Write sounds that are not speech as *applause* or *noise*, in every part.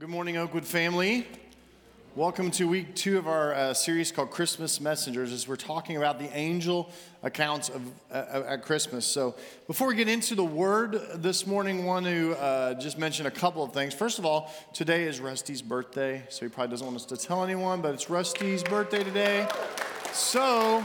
good morning, Oakwood family. Welcome to week two of our uh, series called Christmas Messengers, as we're talking about the angel accounts of uh, at Christmas. So, before we get into the word this morning, want to uh, just mention a couple of things. First of all, today is Rusty's birthday, so he probably doesn't want us to tell anyone, but it's Rusty's birthday today. So,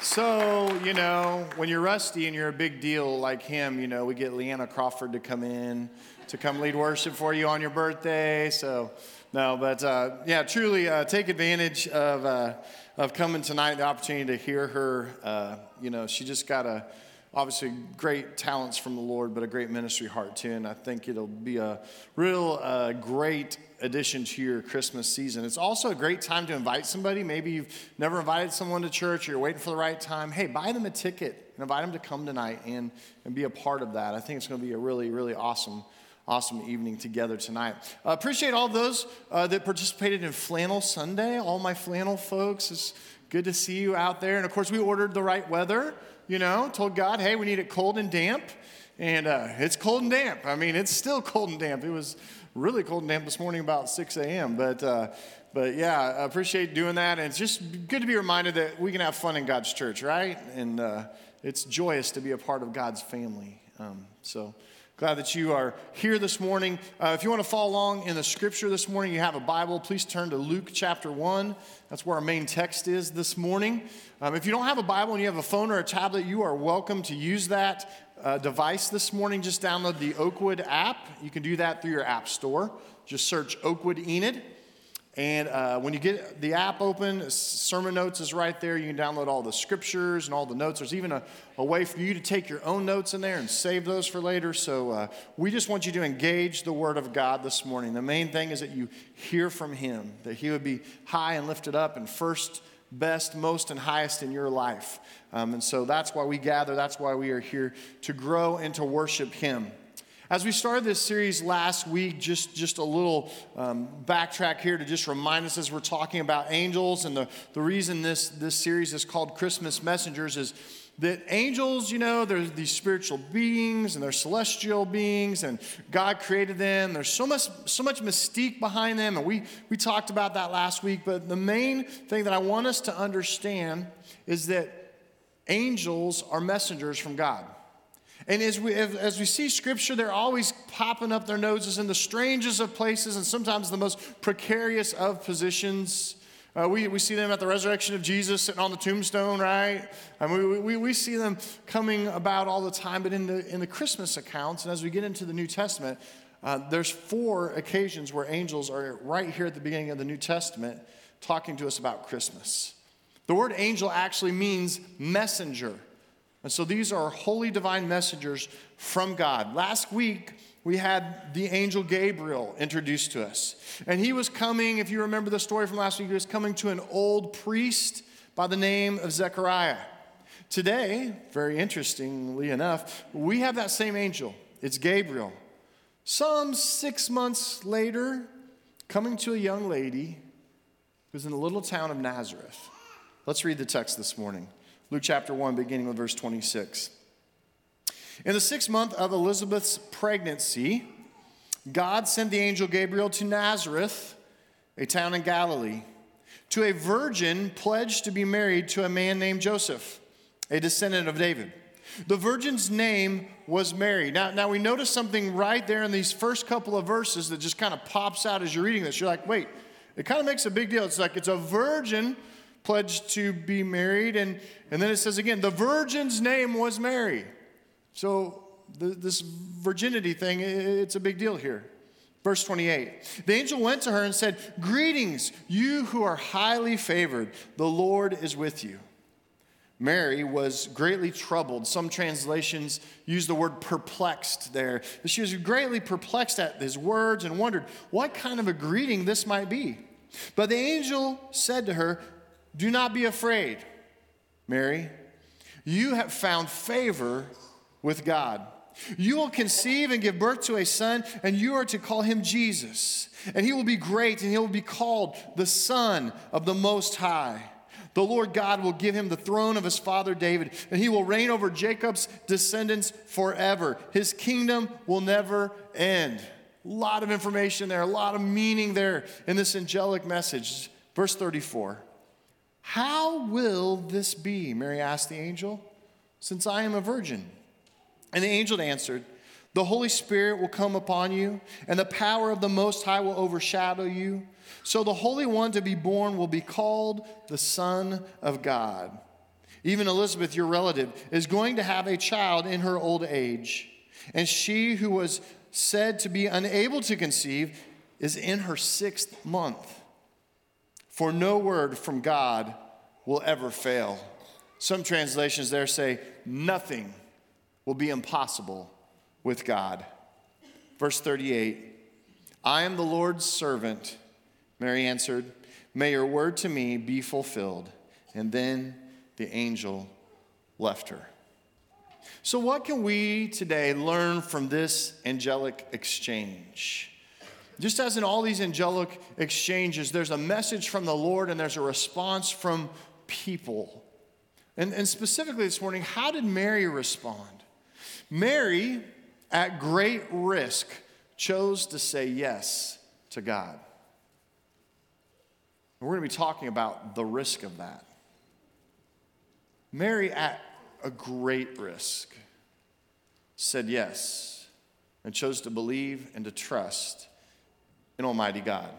so, you know, when you're rusty and you're a big deal like him, you know, we get Leanna Crawford to come in to come lead worship for you on your birthday. So, no, but uh, yeah, truly uh, take advantage of, uh, of coming tonight, the opportunity to hear her. Uh, you know, she just got a obviously great talents from the Lord, but a great ministry heart too. And I think it'll be a real uh, great addition to your Christmas season. It's also a great time to invite somebody. Maybe you've never invited someone to church or you're waiting for the right time. Hey, buy them a ticket and invite them to come tonight and, and be a part of that. I think it's going to be a really, really awesome awesome evening together tonight. Uh, appreciate all those uh, that participated in Flannel Sunday, all my flannel folks. It's good to see you out there. And of course, we ordered the right weather, you know, told God, hey, we need it cold and damp. And uh, it's cold and damp. I mean, it's still cold and damp. It was really cold and damp this morning about 6 a.m. But, uh, but yeah, I appreciate doing that. And it's just good to be reminded that we can have fun in God's church, right? And uh, it's joyous to be a part of God's family. Um, so, Glad that you are here this morning. Uh, if you want to follow along in the scripture this morning, you have a Bible, please turn to Luke chapter 1. That's where our main text is this morning. Um, if you don't have a Bible and you have a phone or a tablet, you are welcome to use that uh, device this morning. Just download the Oakwood app. You can do that through your app store. Just search Oakwood Enid. And uh, when you get the app open, Sermon Notes is right there. You can download all the scriptures and all the notes. There's even a, a way for you to take your own notes in there and save those for later. So uh, we just want you to engage the Word of God this morning. The main thing is that you hear from Him, that He would be high and lifted up and first, best, most, and highest in your life. Um, and so that's why we gather. That's why we are here to grow and to worship Him. As we started this series last week, just, just a little um, backtrack here to just remind us as we're talking about angels, and the, the reason this, this series is called Christmas Messengers is that angels, you know, they're these spiritual beings and they're celestial beings, and God created them. There's so much, so much mystique behind them, and we, we talked about that last week. But the main thing that I want us to understand is that angels are messengers from God. And as we, as we see scripture, they're always popping up their noses in the strangest of places and sometimes the most precarious of positions. Uh, we, we see them at the resurrection of Jesus sitting on the tombstone, right? Mean, we, we, we see them coming about all the time, but in the, in the Christmas accounts, and as we get into the New Testament, uh, there's four occasions where angels are right here at the beginning of the New Testament talking to us about Christmas. The word angel actually means messenger. And so these are holy divine messengers from God. Last week, we had the angel Gabriel introduced to us. And he was coming, if you remember the story from last week, he was coming to an old priest by the name of Zechariah. Today, very interestingly enough, we have that same angel. It's Gabriel. Some six months later, coming to a young lady who's in the little town of Nazareth. Let's read the text this morning. Luke chapter 1, beginning with verse 26. In the sixth month of Elizabeth's pregnancy, God sent the angel Gabriel to Nazareth, a town in Galilee, to a virgin pledged to be married to a man named Joseph, a descendant of David. The virgin's name was Mary. Now, now we notice something right there in these first couple of verses that just kind of pops out as you're reading this. You're like, wait, it kind of makes a big deal. It's like it's a virgin pledged to be married. And, and then it says again, the virgin's name was Mary. So the, this virginity thing, it's a big deal here. Verse 28 The angel went to her and said, Greetings, you who are highly favored, the Lord is with you. Mary was greatly troubled. Some translations use the word perplexed there. She was greatly perplexed at his words and wondered what kind of a greeting this might be. But the angel said to her, do not be afraid, Mary. You have found favor with God. You will conceive and give birth to a son, and you are to call him Jesus. And he will be great, and he will be called the Son of the Most High. The Lord God will give him the throne of his father David, and he will reign over Jacob's descendants forever. His kingdom will never end. A lot of information there, a lot of meaning there in this angelic message. Verse 34 How will this be? Mary asked the angel, since I am a virgin. And the angel answered, The Holy Spirit will come upon you, and the power of the Most High will overshadow you. So the Holy One to be born will be called the Son of God. Even Elizabeth, your relative, is going to have a child in her old age. And she who was said to be unable to conceive is in her sixth month. For no word from God will ever fail. Some translations there say, nothing will be impossible with God. Verse 38 I am the Lord's servant. Mary answered, May your word to me be fulfilled. And then the angel left her. So, what can we today learn from this angelic exchange? Just as in all these angelic exchanges, there's a message from the Lord and there's a response from people. And, and specifically this morning, how did Mary respond? Mary, at great risk, chose to say yes to God. And we're going to be talking about the risk of that. Mary, at a great risk, said yes and chose to believe and to trust in Almighty God.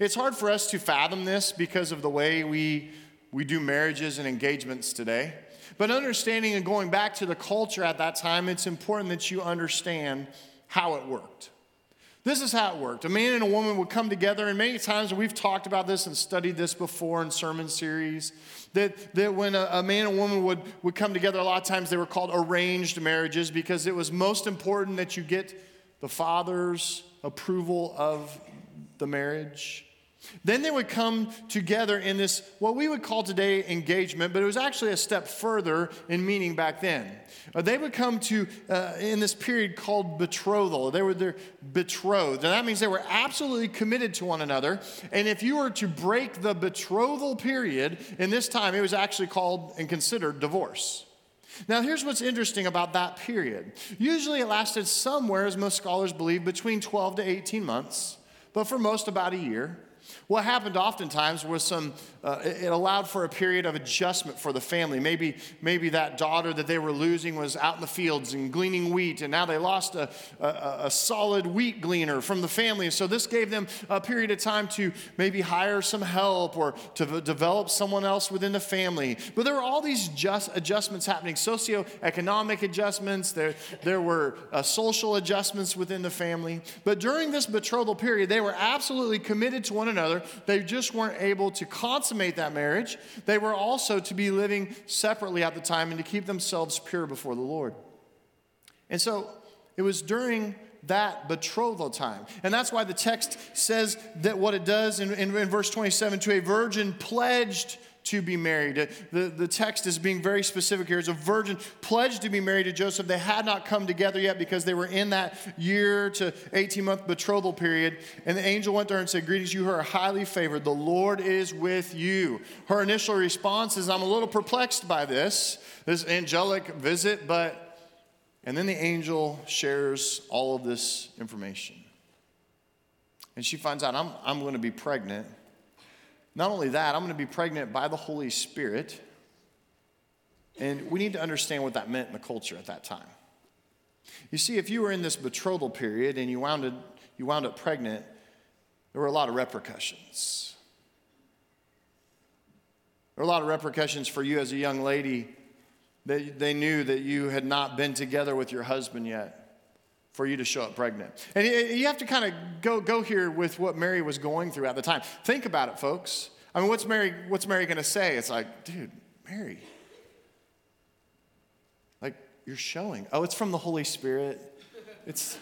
It's hard for us to fathom this because of the way we, we do marriages and engagements today. But understanding and going back to the culture at that time, it's important that you understand how it worked. This is how it worked. A man and a woman would come together, and many times we've talked about this and studied this before in sermon series. That, that when a, a, man and woman would, would come together, a lot of times they were called arranged marriages because it was most important that you get the father's approval of the marriage. Then they would come together in this, what we would call today engagement, but it was actually a step further in meaning back then. Uh, they would come to, uh, in this period called betrothal. They were their betrothed. And that means they were absolutely committed to one another. And if you were to break the betrothal period in this time, it was actually called and considered divorce. Now, here's what's interesting about that period. Usually it lasted somewhere, as most scholars believe, between 12 to 18 months, but for most about a year. What happened oftentimes was some, uh, it allowed for a period of adjustment for the family. Maybe, maybe that daughter that they were losing was out in the fields and gleaning wheat, and now they lost a, a, a solid wheat gleaner from the family. So this gave them a period of time to maybe hire some help or to develop someone else within the family. But there were all these just adjustments happening socioeconomic adjustments, there, there were uh, social adjustments within the family. But during this betrothal period, they were absolutely committed to one another they just weren't able to consummate that marriage. They were also to be living separately at the time and to keep themselves pure before the Lord. And so it was during that betrothal time. And that's why the text says that what it does in, in, in verse 27 to a virgin pledged to be married. The, the text is being very specific here. It's a virgin pledged to be married to Joseph. They had not come together yet because they were in that year to 18 month betrothal period. And the angel went to her and said, Greetings, you who are highly favored. The Lord is with you. Her initial response is, I'm a little perplexed by this, this angelic visit, but. And then the angel shares all of this information. And she finds out, I'm, I'm going to be pregnant not only that, I'm going to be pregnant by the Holy Spirit. And we need to understand what that meant in the culture at that time. You see, if you were in this betrothal period and you wound, up, you wound up pregnant, there were a lot of repercussions. There were a lot of repercussions for you as a young lady that they knew that you had not been together with your husband yet for you to show up pregnant. And you have to kind of go, go here with what Mary was going through at the time. Think about it, folks. I mean, what's Mary, what's Mary going to say? It's like, dude, Mary, like, you're showing. Oh, it's from the Holy Spirit. It's.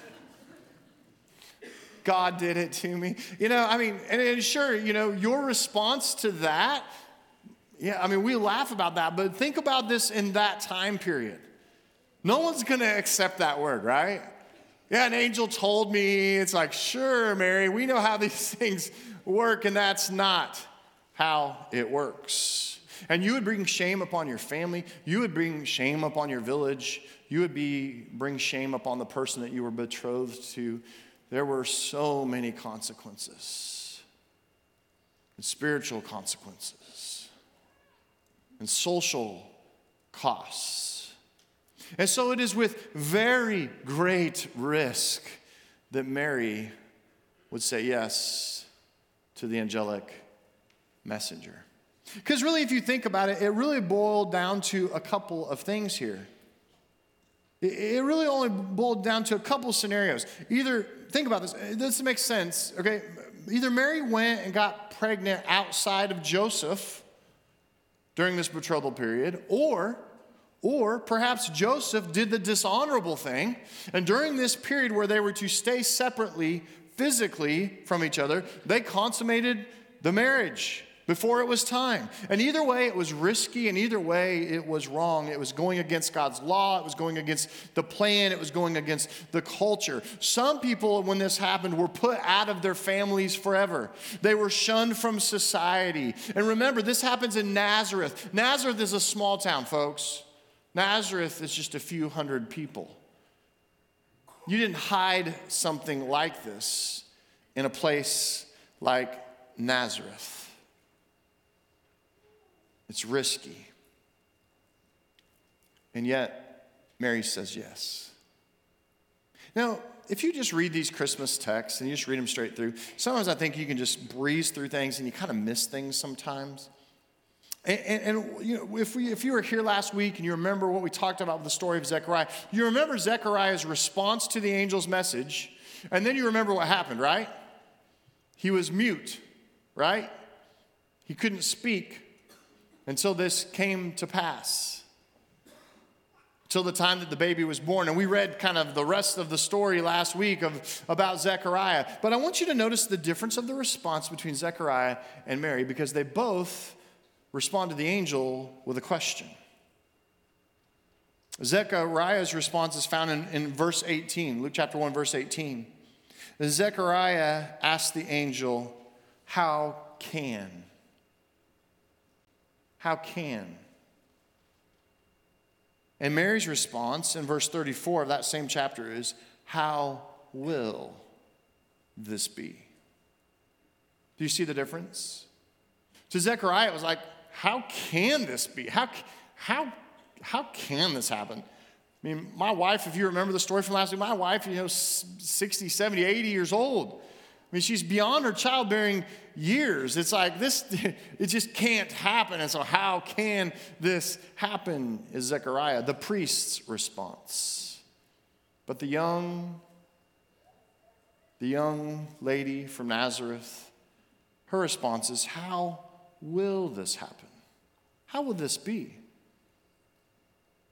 God did it to me. You know, I mean, and, and sure, you know, your response to that, yeah, I mean, we laugh about that, but think about this in that time period. No one's going to accept that word, right? Yeah, an angel told me. It's like, sure, Mary, we know how *laughs* these things work, and that's not how it works. And you would bring shame upon your family, you would bring shame upon your village, you would be bring shame upon the person that you were betrothed to there were so many consequences and spiritual consequences and social costs. And so it is with very great risk that Mary would say yes to the angelic messenger. Because really, if you think about it, it really boiled down to a couple of things here. It really only boiled down to a couple scenarios. Either, think about this, this makes sense, okay? Either Mary went and got pregnant outside of Joseph during this betrothal period, or or perhaps Joseph did the dishonorable thing, and during this period where they were to stay separately physically from each other, they consummated the marriage before it was time. And either way, it was risky, and either way, it was wrong. It was going against God's law, it was going against the plan, it was going against the culture. Some people, when this happened, were put out of their families forever. They were shunned from society. And remember, this happens in Nazareth. Nazareth is a small town, folks. Nazareth is just a few hundred people. You didn't hide something like this in a place like Nazareth. It's risky. And yet, Mary says yes. Now, if you just read these Christmas texts and you just read them straight through, sometimes I think you can just breeze through things and you kind of miss things sometimes. And, and, and, you know, if, we, if you were here last week and you remember what we talked about with the story of Zechariah, you remember Zechariah's response to the angel's message, and then you remember what happened, right? He was mute, right? He couldn't speak until this came to pass. Till the time that the baby was born. And we read kind of the rest of the story last week of, about Zechariah. But I want you to notice the difference of the response between Zechariah and Mary because they both respond to the angel with a question. Zechariah's response is found in, in verse 18, Luke chapter 1, verse 18. Zechariah asked the angel, How can? How can? And Mary's response in verse 34 of that same chapter is, How will this be? Do you see the difference? To Zechariah, it was like, How can this be? How, how, how can this happen? I mean, my wife, if you remember the story from last week, my wife, you know, 60, 70, 80 years old. I mean, she's beyond her childbearing years. It's like this, *laughs* it just can't happen. And so, how can this happen? Is Zechariah, the priest's response. But the young, the young lady from Nazareth, her response is, How will this happen? How will this be?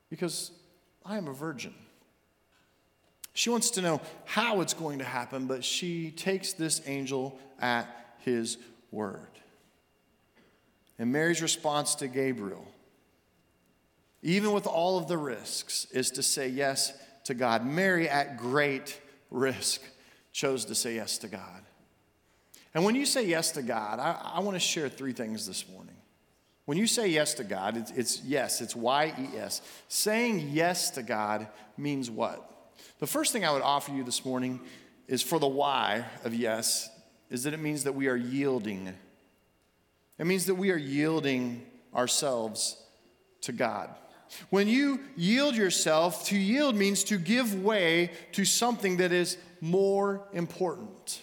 Because I am a virgin. She wants to know how it's going to happen, but she takes this angel at his word. And Mary's response to Gabriel, even with all of the risks, is to say yes to God. Mary, at great risk, chose to say yes to God. And when you say yes to God, I, I want to share three things this morning. When you say yes to God, it's, it's yes, it's Y E S. Saying yes to God means what? The first thing I would offer you this morning is for the why of yes, is that it means that we are yielding. It means that we are yielding ourselves to God. When you yield yourself, to yield means to give way to something that is more important.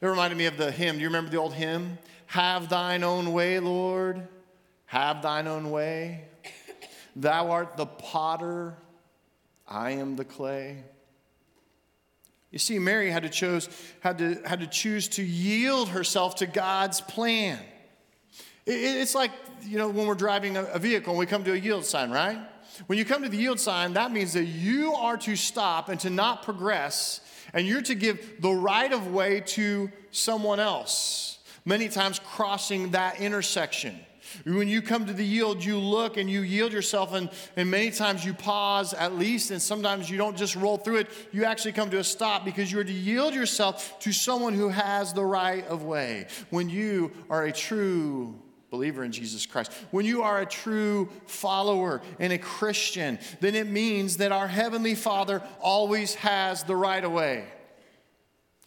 It reminded me of the hymn. Do you remember the old hymn? Have thine own way, Lord. Have thine own way. Thou art the potter, I am the clay. You see, Mary had to, chose, had to, had to choose to yield herself to God's plan. It, it's like, you know, when we're driving a vehicle and we come to a yield sign, right? When you come to the yield sign, that means that you are to stop and to not progress, and you're to give the right of way to someone else, many times crossing that intersection. When you come to the yield, you look and you yield yourself, and, and many times you pause at least, and sometimes you don't just roll through it. You actually come to a stop because you're to yield yourself to someone who has the right of way. When you are a true believer in Jesus Christ, when you are a true follower and a Christian, then it means that our Heavenly Father always has the right of way.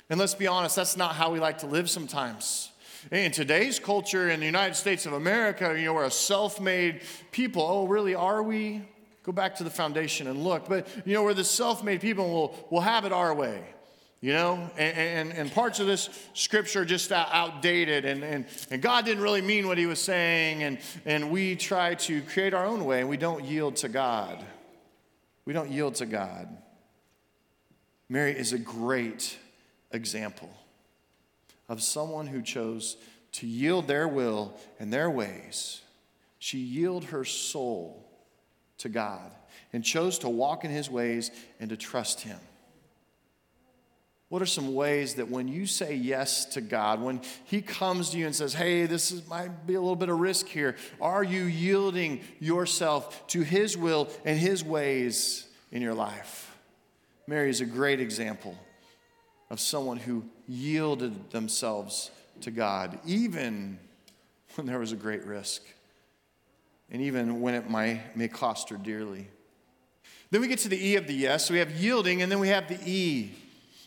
And let's be honest, that's not how we like to live sometimes. In today's culture in the United States of America, you know, we're a self made people. Oh, really, are we? Go back to the foundation and look. But, you know, we're the self made people and we'll, we'll have it our way. You know, and, and, and parts of this scripture are just outdated, and, and, and God didn't really mean what he was saying, and, and we try to create our own way, and we don't yield to God. We don't yield to God. Mary is a great example of someone who chose to yield their will and their ways. She yielded her soul to God and chose to walk in his ways and to trust him. What are some ways that when you say yes to God, when He comes to you and says, hey, this is, might be a little bit of risk here, are you yielding yourself to His will and His ways in your life? Mary is a great example of someone who yielded themselves to God, even when there was a great risk, and even when it might, may cost her dearly. Then we get to the E of the yes. So we have yielding, and then we have the E.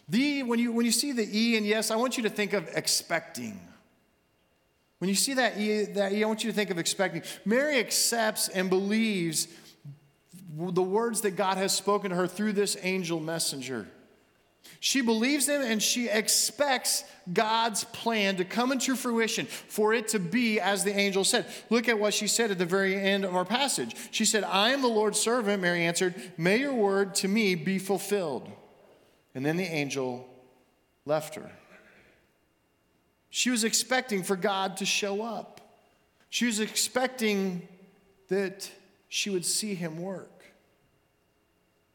The, when you, when you see the E and yes, I want you to think of expecting. When you see that E, that E, I want you to think of expecting. Mary accepts and believes the words that God has spoken to her through this angel messenger. She believes them and she expects God's plan to come into fruition, for it to be as the angel said. Look at what she said at the very end of our passage. She said, I am the Lord's servant, Mary answered. May your word to me be fulfilled. And then the angel left her. She was expecting for God to show up. She was expecting that she would see him work.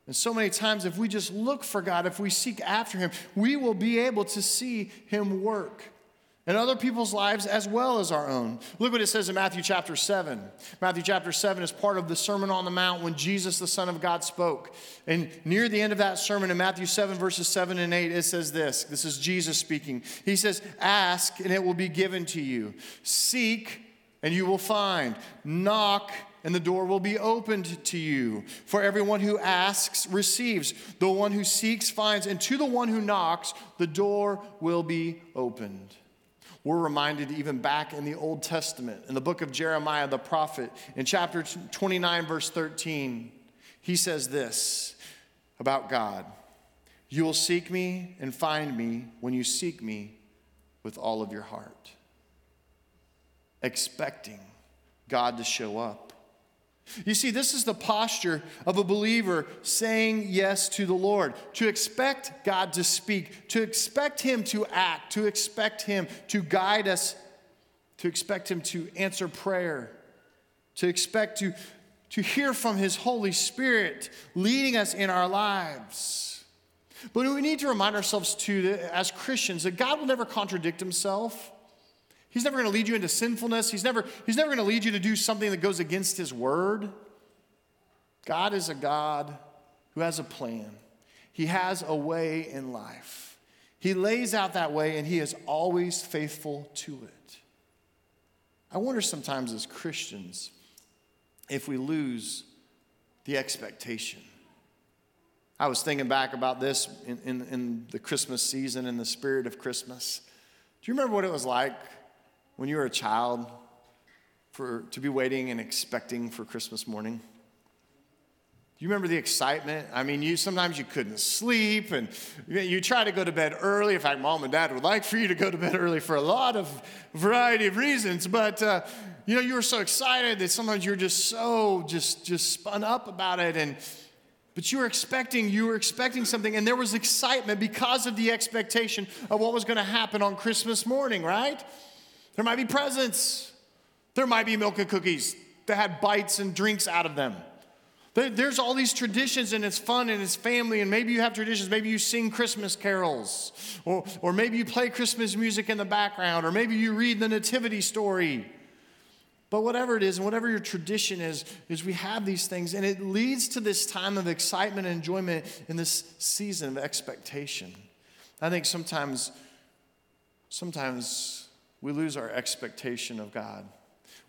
And so many times, if we just look for God, if we seek after Him, we will be able to see Him work in other people's lives as well as our own. Look what it says in Matthew chapter 7. Matthew chapter 7 is part of the Sermon on the Mount when Jesus, the Son of God, spoke. And near the end of that sermon in Matthew 7, verses 7 and 8, it says this this is Jesus speaking. He says, Ask, and it will be given to you. Seek, and you will find. Knock, and the door will be opened to you. For everyone who asks receives, the one who seeks finds, and to the one who knocks, the door will be opened. We're reminded even back in the Old Testament, in the book of Jeremiah the prophet, in chapter 29, verse 13, he says this about God You will seek me and find me when you seek me with all of your heart, expecting God to show up. You see, this is the posture of a believer saying yes to the Lord, to expect God to speak, to expect Him to act, to expect Him to guide us, to expect Him to answer prayer, to expect to, to hear from His Holy Spirit leading us in our lives. But we need to remind ourselves, too, as Christians, that God will never contradict Himself. He's never going to lead you into sinfulness. He's never, he's never going to lead you to do something that goes against His word. God is a God who has a plan, He has a way in life. He lays out that way, and He is always faithful to it. I wonder sometimes as Christians if we lose the expectation. I was thinking back about this in, in, in the Christmas season, in the spirit of Christmas. Do you remember what it was like when you were a child for, to be waiting and expecting for Christmas morning? You remember the excitement? I mean, you sometimes you couldn't sleep and you try to go to bed early. In fact, mom and dad would like for you to go to bed early for a lot of variety of reasons. But uh, you know, you were so excited that sometimes you were just so just just spun up about it and but you were expecting, you were expecting something, and there was excitement because of the expectation of what was going to happen on Christmas morning, right? There might be presents. There might be milk and cookies that had bites and drinks out of them. There's all these traditions and it's fun and it's family, and maybe you have traditions. Maybe you sing Christmas carols, or, or maybe you play Christmas music in the background, or maybe you read the Nativity story. But whatever it is, and whatever your tradition is, is we have these things, and it leads to this time of excitement and enjoyment in this season of expectation. I think sometimes, sometimes we lose our expectation of God.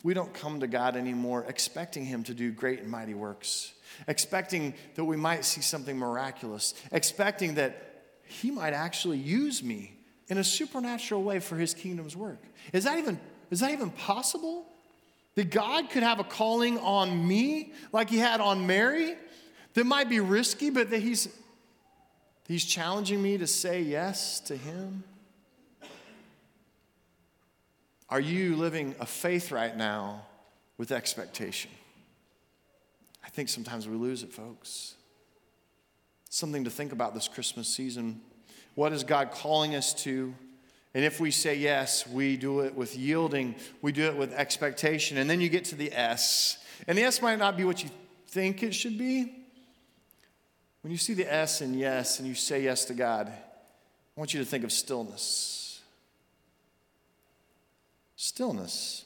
We don't come to God anymore expecting Him to do great and mighty works, expecting that we might see something miraculous, expecting that he might actually use me in a supernatural way for his kingdom's work. Is that even, is that even possible? That God could have a calling on me like he had on Mary that might be risky, but that he's, he's challenging me to say yes to him? Are you living a faith right now with expectation? I think sometimes we lose it, folks. Something to think about this Christmas season. What is God calling us to? And if we say yes, we do it with yielding, we do it with expectation. And then you get to the S. And the S might not be what you think it should be. When you see the S and yes, and you say yes to God, I want you to think of stillness. Stillness.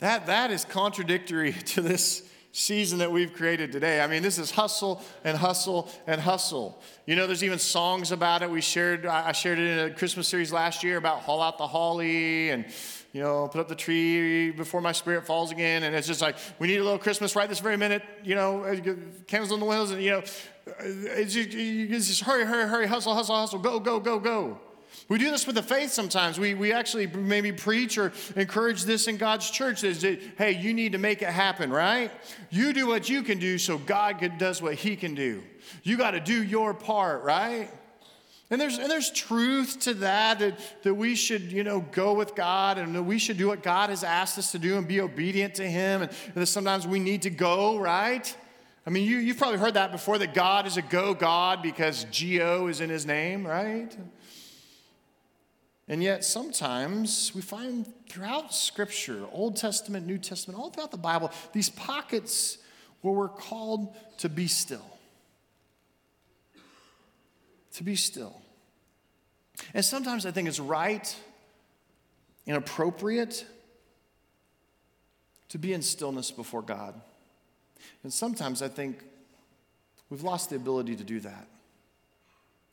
That, that is contradictory *laughs* to this season that we've created today. I mean, this is hustle and hustle and hustle. You know, there's even songs about it. We shared, I shared it in a Christmas series last year about haul out the holly and, you know, put up the tree before my spirit falls again. And it's just like, we need a little Christmas right this very minute, you know, uh, candles on the windows and, you know, uh, it's just, it's just hurry, hurry, hurry, hustle, hustle, hustle, go, go, go, go. We do this with the faith sometimes. We, we actually maybe preach or encourage this in God's church is that, hey, you need to make it happen, right? You do what you can do so God does what he can do. You got to do your part, right? And there's, and there's truth to that, that, that we should, you know, go with God and that we should do what God has asked us to do and be obedient to Him. And that sometimes we need to go, right? I mean, you, you've probably heard that before that God is a go God because G-O is in His name, right? And yet, sometimes we find throughout Scripture, Old Testament, New Testament, all throughout the Bible, these pockets where we're called to be still. To be still. And sometimes I think it's right and appropriate to be in stillness before God. And sometimes I think we've lost the ability to do that.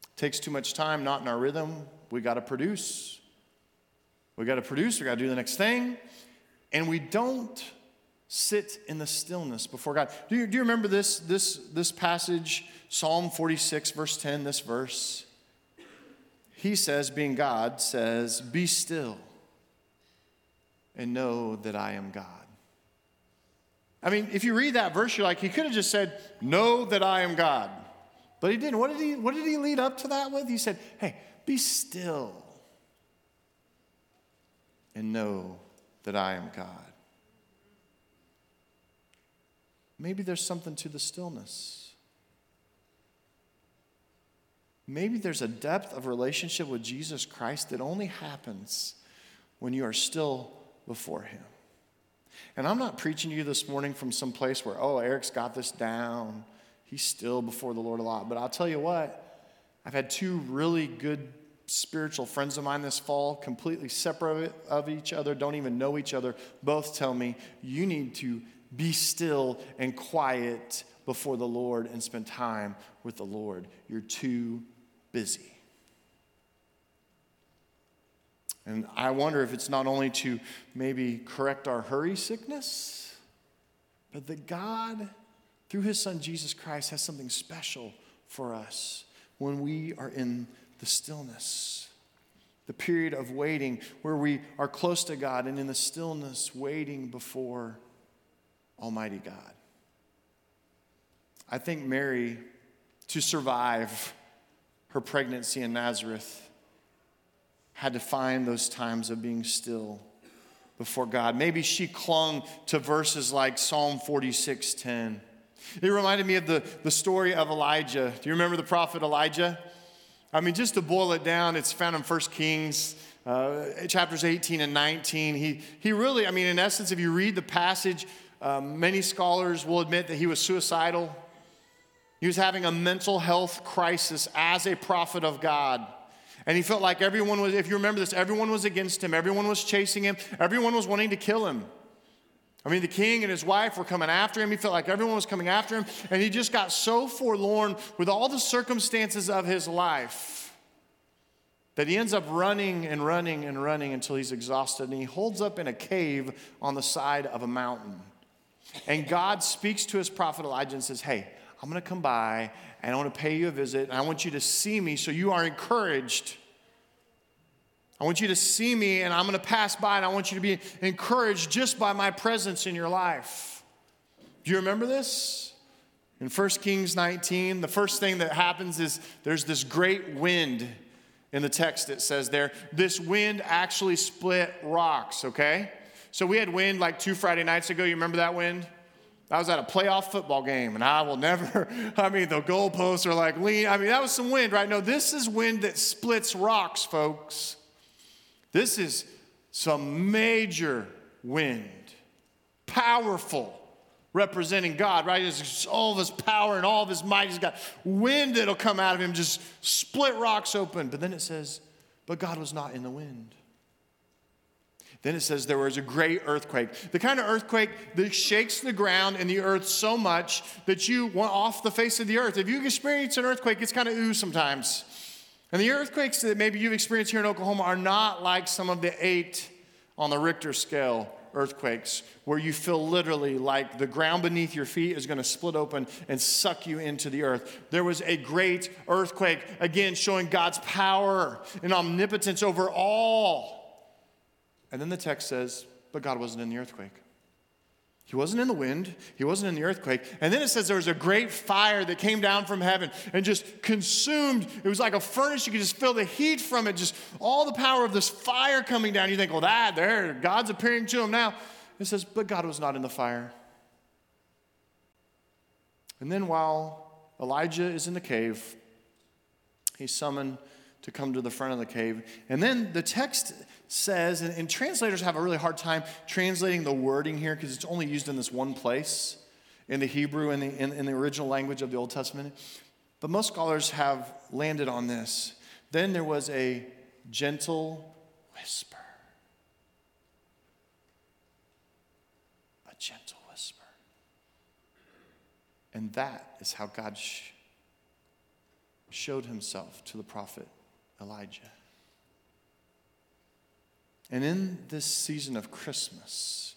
It takes too much time, not in our rhythm, we got to produce. We got to produce, we got to do the next thing. And we don't sit in the stillness before God. Do you, do you remember this, this, this passage, Psalm 46, verse 10, this verse? He says, being God, says, Be still and know that I am God. I mean, if you read that verse, you're like, he could have just said, Know that I am God. But he didn't. What did he, what did he lead up to that with? He said, Hey, be still and know that I am God. Maybe there's something to the stillness. Maybe there's a depth of relationship with Jesus Christ that only happens when you are still before Him. And I'm not preaching to you this morning from some place where, oh, Eric's got this down. He's still before the Lord a lot. But I'll tell you what, I've had two really good spiritual friends of mine this fall, completely separate of each other, don't even know each other, both tell me, you need to be still and quiet before the Lord and spend time with the Lord. You're too busy. And I wonder if it's not only to maybe correct our hurry sickness, but that God, through his son Jesus Christ, has something special for us when we are in the stillness, the period of waiting where we are close to God and in the stillness waiting before Almighty God. I think Mary, to survive her pregnancy in Nazareth, had to find those times of being still before God. Maybe she clung to verses like Psalm 46:10. *laughs* It reminded me of the, the story of Elijah. Do you remember the prophet Elijah? I mean, just to boil it down, it's found in 1 Kings uh, chapters 18 and 19. He, he really, I mean, in essence, if you read the passage, um, many scholars will admit that he was suicidal. He was having a mental health crisis as a prophet of God. And he felt like everyone was, if you remember this, everyone was against him, everyone was chasing him, everyone was wanting to kill him. I mean, the king and his wife were coming after him. He felt like everyone was coming after him. And he just got so forlorn with all the circumstances of his life that he ends up running and running and running until he's exhausted. And he holds up in a cave on the side of a mountain. And God speaks to his prophet Elijah and says, Hey, I'm going to come by and I want to pay you a visit and I want you to see me so you are encouraged. I want you to see me and I'm going to pass by and I want you to be encouraged just by my presence in your life. Do you remember this? In 1 Kings 19, the first thing that happens is there's this great wind in the text it says there. This wind actually split rocks, okay? So we had wind like two Friday nights ago. You remember that wind? I was at a playoff football game, and I will never, *laughs* I mean, the goalposts are like lean. I mean, that was some wind, right? No, this is wind that splits rocks, folks. This is some major wind, powerful, representing God, right? It's all of his power and all of his might. He's got wind that'll come out of him, just split rocks open. But then it says, but God was not in the wind. Then it says there was a great earthquake. The kind of earthquake that shakes the ground and the earth so much that you want off the face of the earth. If you experience an earthquake, it's kind of ooh sometimes. And the earthquakes that maybe you've experienced here in Oklahoma are not like some of the eight on the Richter scale earthquakes, where you feel literally like the ground beneath your feet is going to split open and suck you into the earth. There was a great earthquake, again, showing God's power and omnipotence over all. And then the text says, but God wasn't in the earthquake. He wasn't in the wind, he wasn't in the earthquake. And then it says there was a great fire that came down from heaven and just consumed. It was like a furnace. You could just feel the heat from it, just all the power of this fire coming down. You think, well, that, there, God's appearing to him now. It says, but God was not in the fire. And then while Elijah is in the cave, he's summoned to come to the front of the cave. And then the text says, and, and translators have a really hard time translating the wording here because it's only used in this one place in the Hebrew and the, in, in the original language of the Old Testament. But most scholars have landed on this. Then there was a gentle whisper. A gentle whisper. And that is how God sh- showed himself to the prophet Elijah. And in this season of Christmas,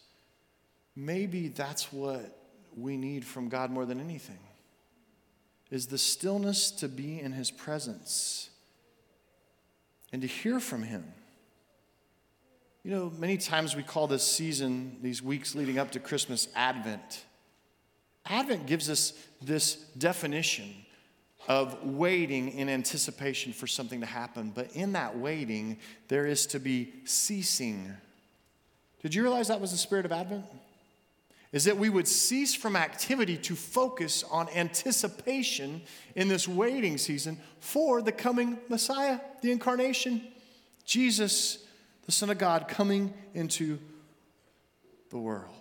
maybe that's what we need from God more than anything is the stillness to be in his presence and to hear from him. You know, many times we call this season, these weeks leading up to Christmas, Advent. Advent gives us this definition of waiting in anticipation for something to happen. But in that waiting, there is to be ceasing. Did you realize that was the spirit of Advent? Is that we would cease from activity to focus on anticipation in this waiting season for the coming Messiah, the incarnation, Jesus, the Son of God, coming into the world.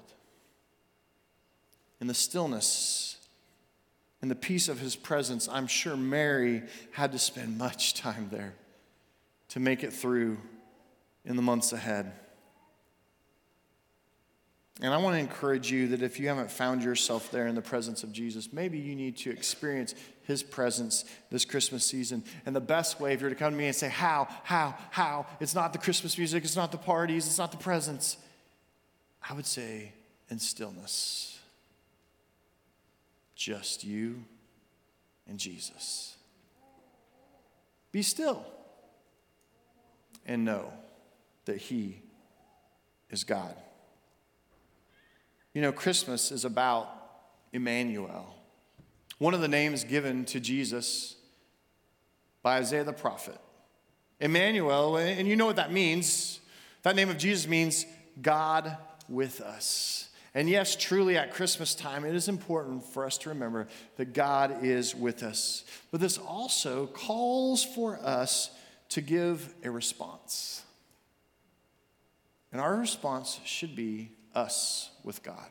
In the stillness in the peace of his presence, I'm sure Mary had to spend much time there to make it through in the months ahead. And I want to encourage you that if you haven't found yourself there in the presence of Jesus, maybe you need to experience his presence this Christmas season. And the best way, if you're to come to me and say, How, how, how? It's not the Christmas music, it's not the parties, it's not the presents. I would say, in stillness just you and Jesus. Be still and know that He is God. You know, Christmas is about Emmanuel, one of the names given to Jesus by Isaiah the prophet. Emmanuel, and you know what that means. That name of Jesus means God with us. And yes, truly at Christmas time, it is important for us to remember that God is with us. But this also calls for us to give a response. And our response should be us with God.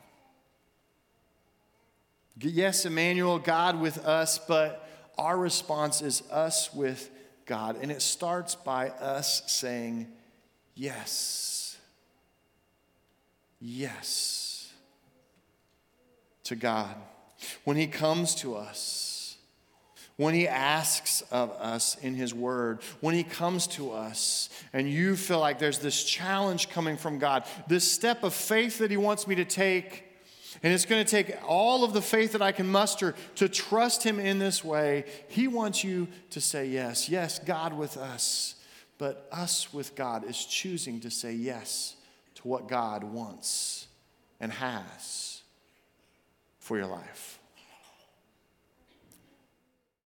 Yes, Emmanuel, God with us, but our response is us with God. And it starts by us saying, Yes. Yes to God, when He comes to us, when He asks of us in His Word, when He comes to us, and you feel like there's this challenge coming from God, this step of faith that He wants me to take, And it's going to take all of the faith that I can muster to trust Him in this way. He wants you to say yes. Yes, God with us. But us with God is choosing to say yes to what God wants and has for your life.